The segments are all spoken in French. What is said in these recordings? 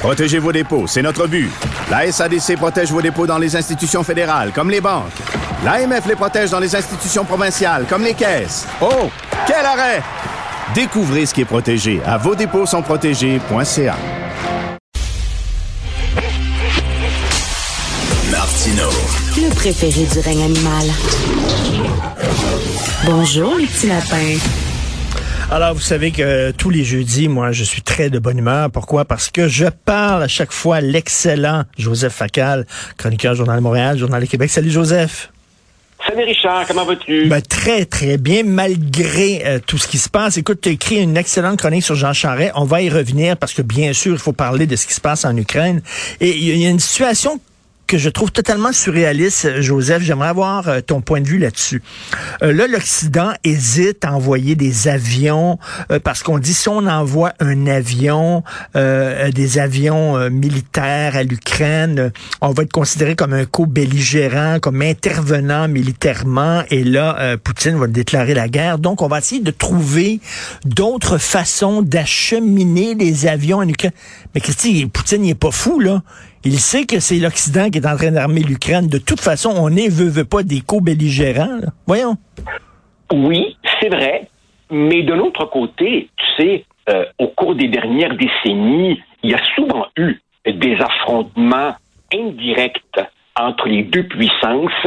Protégez vos dépôts, c'est notre but. La SADC protège vos dépôts dans les institutions fédérales, comme les banques. L'AMF les protège dans les institutions provinciales, comme les caisses. Oh, quel arrêt! Découvrez ce qui est protégé à vos dépôts sont protégés.ca. Martino. Le préféré du règne animal. Bonjour, les petits lapins. Alors, vous savez que tous les jeudis, moi, je suis très de bonne humeur. Pourquoi? Parce que je parle à chaque fois l'excellent Joseph Facal, chroniqueur Journal de Montréal, Journal de Québec. Salut, Joseph. Salut Richard, comment vas-tu? Ben, très, très bien, malgré euh, tout ce qui se passe. Écoute, tu as écrit une excellente chronique sur Jean Charest. On va y revenir parce que, bien sûr, il faut parler de ce qui se passe en Ukraine. Et il y a une situation que je trouve totalement surréaliste, Joseph. J'aimerais avoir euh, ton point de vue là-dessus. Euh, là, l'Occident hésite à envoyer des avions euh, parce qu'on dit si on envoie un avion, des avions militaires à l'Ukraine, on va être considéré comme un co-belligérant, comme intervenant militairement. Et là, Poutine va déclarer la guerre. Donc, on va essayer de trouver d'autres façons d'acheminer les avions en Ukraine. Mais Christy, Poutine, il est pas fou, là. Il sait que c'est l'Occident qui est en train d'armer l'Ukraine. De toute façon, on n'est veut, pas des co-belligérants. Voyons. Oui, c'est vrai. Mais de l'autre côté, tu sais, euh, au cours des dernières décennies, il y a souvent eu des affrontements indirects entre les deux puissances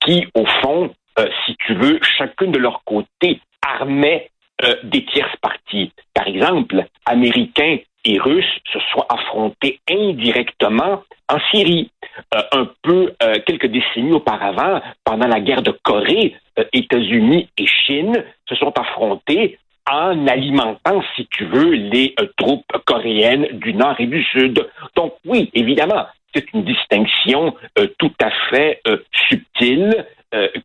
qui, au fond, euh, si tu veux, chacune de leur côté armait euh, des tierces parties. Par exemple, Américains et Russes se sont affrontés indirectement en Syrie. Euh, un peu euh, quelques décennies auparavant, pendant la guerre de Corée, euh, États-Unis et Chine se sont affrontés en alimentant, si tu veux, les troupes coréennes du Nord et du Sud. Donc oui, évidemment, c'est une distinction tout à fait subtile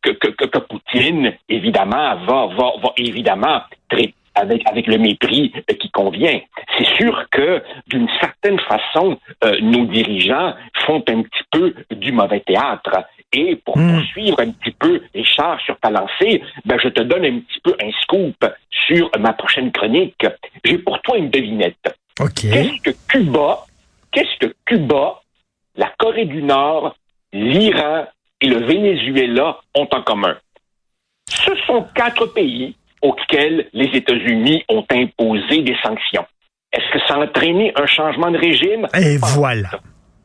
que, Poutine, évidemment, va, va, va évidemment traiter avec, avec le mépris qui convient. C'est sûr que, d'une certaine façon, euh, nos dirigeants font un petit peu du mauvais théâtre. Et pour hmm. poursuivre un petit peu les chars sur ta lancée, ben, je te donne un petit peu un scoop sur ma prochaine chronique. J'ai pour toi une devinette. Qu'est-ce que Cuba, qu'est-ce que Cuba, la Corée du Nord, l'Iran et le Venezuela ont en commun? Ce sont quatre pays auxquels les États-Unis ont imposé des sanctions. Est-ce que ça a entraîné un changement de régime? Et voilà.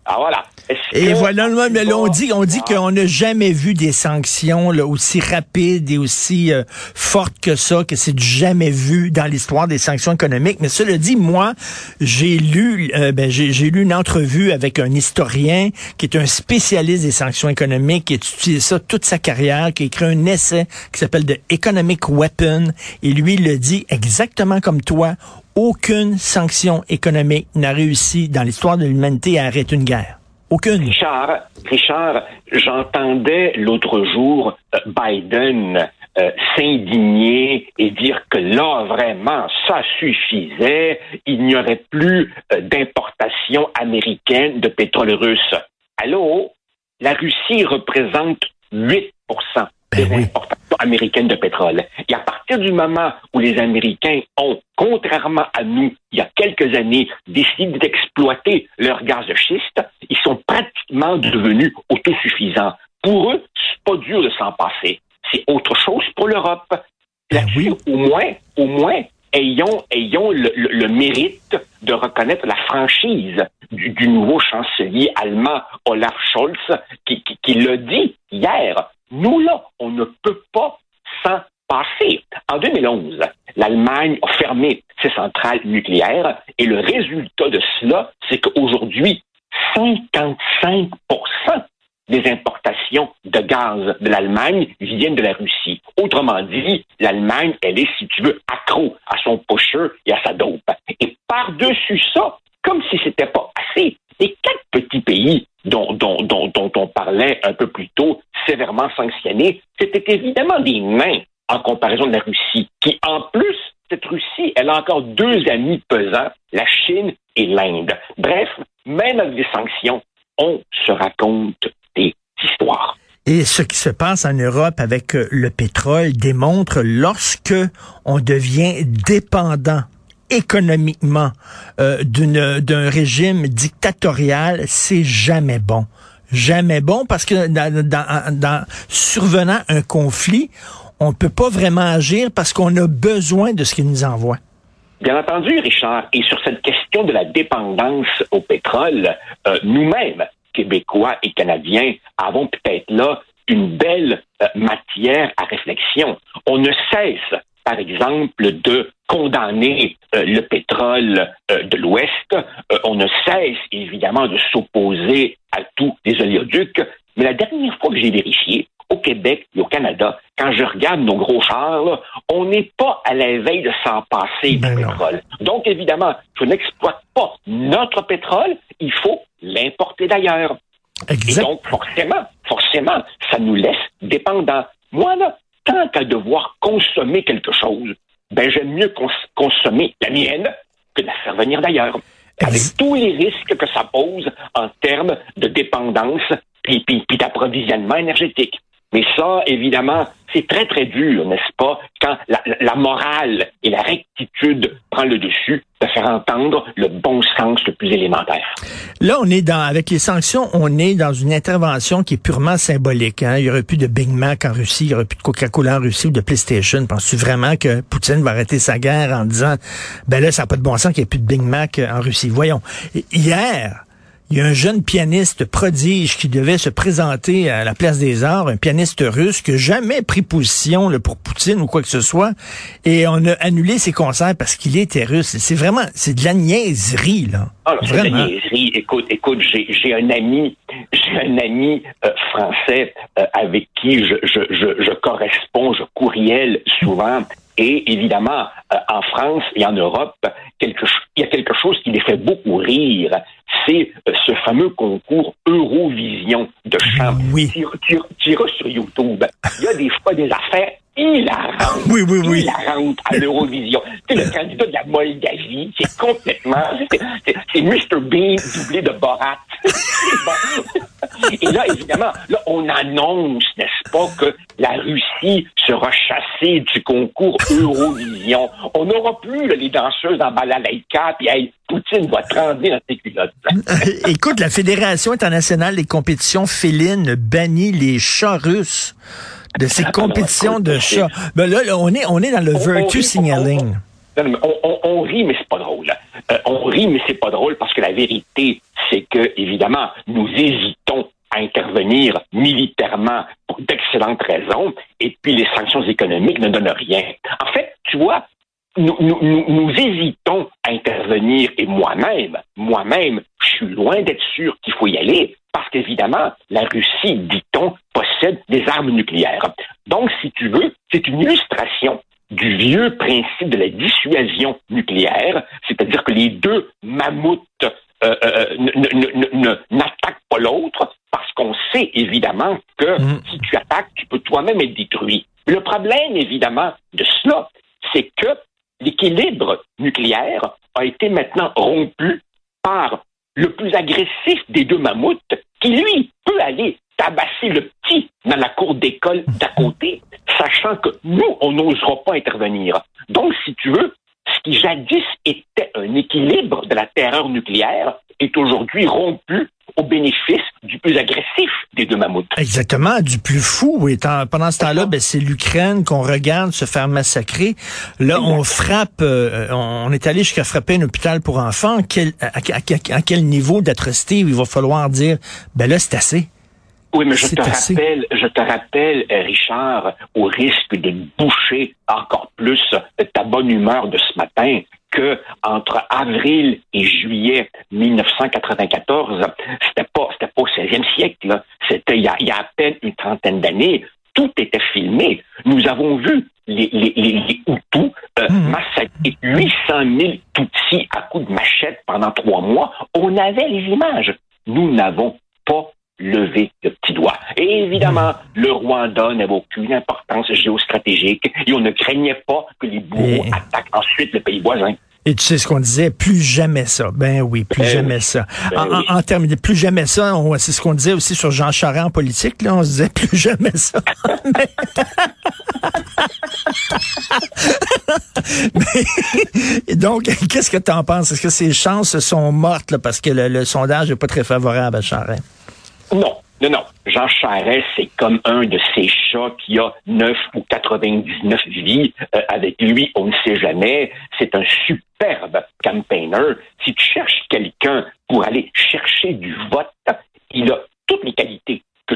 Ah voilà. Et voilà, mais on dit, on dit qu'on n'a jamais vu des sanctions là, aussi rapides et aussi euh, fortes que ça, que c'est jamais vu dans l'histoire des sanctions économiques. Mais cela dit, moi, j'ai lu, euh, ben, j'ai lu une entrevue avec un historien qui est un spécialiste des sanctions économiques, qui a étudié ça toute sa carrière, qui a écrit un essai qui s'appelle The Economic Weapon. Et lui, il le dit exactement comme toi aucune sanction économique n'a réussi dans l'histoire de l'humanité à arrêter une guerre. Aucune. Richard, Richard, j'entendais l'autre jour euh, Biden euh, s'indigner et dire que là, vraiment, ça suffisait, il n'y aurait plus euh, d'importation américaine de pétrole russe. Allô? La Russie représente 8 ben des importations américaines de pétrole. Et à partir du moment où les Américains ont, contrairement à nous, il y a quelques années, décidé d'exploiter leur gaz de schiste, ils sont pratiquement devenus autosuffisants. Pour eux, c'est pas dur de s'en passer. C'est autre chose pour l'Europe. Ben oui. au moins, au moins, ayons, ayons le, mérite de reconnaître la franchise du, nouveau chancelier allemand Olaf Scholz, qui, qui, qui l'a dit hier. Nous, là, on ne peut pas s'en passer. En 2011, l'Allemagne a fermé ses centrales nucléaires et le résultat de cela, c'est qu'aujourd'hui, 55% des importations de gaz de l'Allemagne viennent de la Russie. Autrement dit, l'Allemagne, elle est, si tu veux, accro à son pusher et à sa dope. Et par-dessus ça, comme si c'était pas assez, les quatre petits pays dont, dont, dont, dont on parlait un peu plus tôt, sévèrement sanctionnés, c'était évidemment des nains en comparaison de la Russie, qui en plus, cette Russie, elle a encore deux amis pesants, la Chine et l'Inde. Bref, même avec des sanctions, on se raconte des histoires. Et ce qui se passe en Europe avec euh, le pétrole démontre lorsque on devient dépendant économiquement euh, d'un régime dictatorial, c'est jamais bon. Jamais bon parce que dans, dans, dans survenant un conflit, on ne peut pas vraiment agir parce qu'on a besoin de ce qu'il nous envoie. Bien entendu, Richard. Et sur cette question de la dépendance au pétrole, euh, nous-mêmes, Québécois et Canadiens, avons peut-être là une belle euh, matière à réflexion. On ne cesse, par exemple, de condamner euh, le pétrole de l'Ouest. on ne cesse, évidemment, de s'opposer à tous les oléoducs. Mais la dernière fois que j'ai vérifié, au Québec et au Canada, quand je regarde nos gros chars, on n'est pas à la veille de s'en passer ben du pétrole. Donc, évidemment, je n'exploite pas notre pétrole, il faut l'importer d'ailleurs. Et donc, forcément, forcément, ça nous laisse dépendants. Moi, là, tant qu'à devoir consommer quelque chose, ben, j'aime mieux consommer la mienne que de la faire venir d'ailleurs. Avec tous les risques que ça pose en termes de dépendance et puis d'approvisionnement énergétique. Mais ça, évidemment, c'est très, très dur, n'est-ce pas, quand la, morale et la rectitude prennent le dessus, de faire entendre le bon sens le plus élémentaire. Là, on est dans, avec les sanctions, on est dans une intervention qui est purement symbolique. Hein. Il y aurait plus de Big Mac en Russie, il y aurait plus de Coca-Cola en Russie ou de PlayStation. Penses-tu vraiment que Poutine va arrêter sa guerre en disant, ben là, ça n'a pas de bon sens qu'il n'y ait plus de Big Mac en Russie? Voyons. Hier, il y a un jeune pianiste prodige qui devait se présenter à la place des arts, un pianiste russe qui n'a jamais pris position pour Poutine ou quoi que ce soit, et on a annulé ses concerts parce qu'il était russe. C'est vraiment, c'est de la niaiserie, là. Ah, c'est de la niaiserie. Écoute, écoute, j'ai un ami, j'ai un ami euh, français euh, avec qui je, je, je, je corresponds, je courriel souvent. Et évidemment, euh, en France et en Europe, quelque, il y a quelque chose qui les fait beaucoup rire. C'est euh, ce fameux concours Eurovision de chant. Oui. Tu, iras sur YouTube. Il y a des fois des affaires hilarantes. Oui, oui, oui. Hilarantes à l'Eurovision. sais, le candidat de la Moldavie, c'est complètement... C'est Mr. Bean doublé de Borat. Et là, évidemment, là, on annonce, n'est-ce pas, que la Russie sera chassée du concours Eurovision. On n'aura plus les danseuses en balalaïka, puis hey, Poutine va trembler dans ses culottes. Écoute, la Fédération internationale des compétitions félines bannit les chats russes de ces ah, compétitions de chats. Ben là, on est on est dans le virtue signaling. On, rit, mais c'est pas drôle. Euh, on rit, mais c'est pas drôle parce que la vérité, c'est que, évidemment, nous hésitons intervenir militairement pour d'excellentes raisons, et puis les sanctions économiques ne donnent rien. En fait, tu vois, nous, hésitons à intervenir, et moi-même, moi-même, je suis loin d'être sûr qu'il faut y aller, parce qu'évidemment, la Russie, dit-on, possède des armes nucléaires. Donc, si tu veux, c'est une illustration du vieux principe de la dissuasion nucléaire, c'est-à-dire que les deux mammouths euh, euh, n'attaquent pas l'autre, parce qu'on sait évidemment que mm. si tu attaques, tu peux toi-même être détruit. Le problème, évidemment, de cela, c'est que l'équilibre nucléaire a été maintenant rompu par le plus agressif des deux mammouths, qui lui peut aller tabasser le petit dans la cour d'école d'à côté, sachant que nous, on n'osera pas intervenir. Donc, si tu veux, ce qui jadis était un équilibre de la terreur nucléaire est aujourd'hui rompu au bénéfice du plus agressif des deux mammouths. Exactement, du plus fou. Et pendant ce temps-là, ben, c'est l'Ukraine qu'on regarde se faire massacrer. Là, on frappe, euh, on est allé jusqu'à frapper un hôpital pour enfants. Quel, à, quel niveau d'atrocité il va falloir dire, ben là, c'est assez? Oui, mais je te rappelle, je te rappelle, euh, Richard, au risque de boucher encore plus ta bonne humeur de ce matin, que entre avril et juillet 1994, c'était pas, c'était pas au 16e siècle, c'était il y, a, il y a à peine une trentaine d'années, tout était filmé. Nous avons vu les, les, les, Hutus euh, mmh. massacrer 800 000 Tutsis à coups de machette pendant trois mois. On avait les images. Nous n'avons pas levé le petit doigt. Et évidemment, le Rwanda n'avait aucune importance géostratégique et on ne craignait pas que les bourreaux attaquent ensuite le pays voisin. Et tu sais ce qu'on disait, plus jamais ça. Ben oui, plus ben jamais ça. Ben en, oui. en, termes de plus jamais ça, c'est ce qu'on disait aussi sur Jean Charest en politique. Là, on se disait plus jamais ça. Mais, donc, qu'est-ce que tu en penses? Est-ce que ces chances sont mortes là, parce que le, le sondage n'est pas très favorable à Charest? Non, non, non. Jean Charest, c'est comme un de ces chats qui a 9 ou 99 vies. Euh, avec lui, on ne sait jamais. C'est un superbe campaigner. Si tu cherches quelqu'un pour aller chercher du vote, il a toutes les qualités que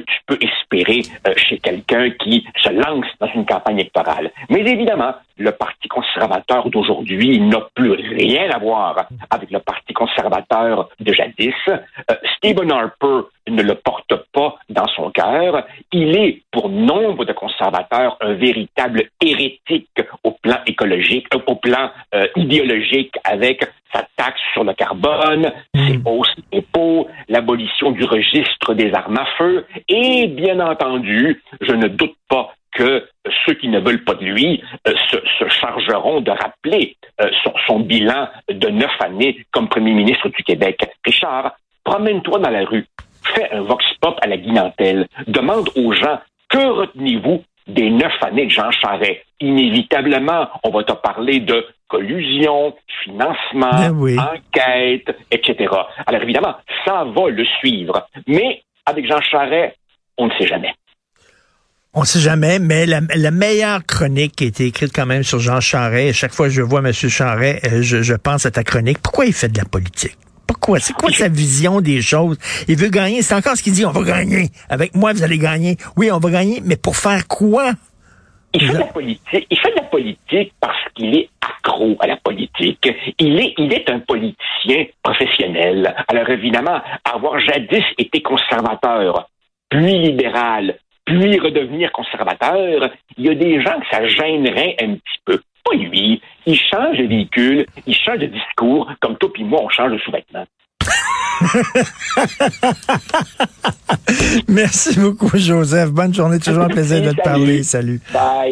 euh, chez quelqu'un qui se lance dans une campagne électorale. Mais évidemment, le Parti conservateur d'aujourd'hui n'a plus rien à voir avec le Parti conservateur de jadis. Euh, Stephen Harper ne le porte pas dans son cœur. Il est, pour nombre de conservateurs, un véritable hérétique au plan écologique, euh, au plan euh, idéologique, avec sa taxe sur le carbone, ses hmm. hausses d'impôts, l'abolition du registre des armes à feu, et bien entendu, je ne doute pas que ceux qui ne veulent pas de lui euh, se, se, chargeront de rappeler euh, son, son, bilan de neuf années comme premier ministre du Québec. Richard, promène-toi dans la rue, un vox pop à la guinantelle, demande aux gens que retenez-vous des neuf années de Jean Charest? Inévitablement, on va te parler de collusion, financement, ben oui. enquête, etc. Alors évidemment, ça va le suivre. Mais avec Jean Charest, on ne sait jamais. On sait jamais, mais la, la, meilleure chronique qui a été écrite quand même sur Jean Charest, chaque fois que je vois M. Charest, euh, je, je pense à ta chronique. Pourquoi il fait de la politique? Pourquoi? C'est quoi sa vision des choses? Il veut gagner. C'est encore ce qu'il dit. On va gagner. Avec moi, vous allez gagner. Oui, on va gagner, mais pour faire quoi? Il fait de la politique. Il fait de la politique parce qu'il est accro à la politique. Il est, il est un politicien professionnel. Alors évidemment, avoir jadis été conservateur, puis libéral, puis redevenir conservateur, il y a des gens que ça gênerait un petit peu. Pas lui. Il change de véhicule, il change de discours, comme toi puis moi, on change de sous-vêtements. Merci beaucoup, Joseph. Bonne journée. Toujours un plaisir de te parler. Salut. Bye.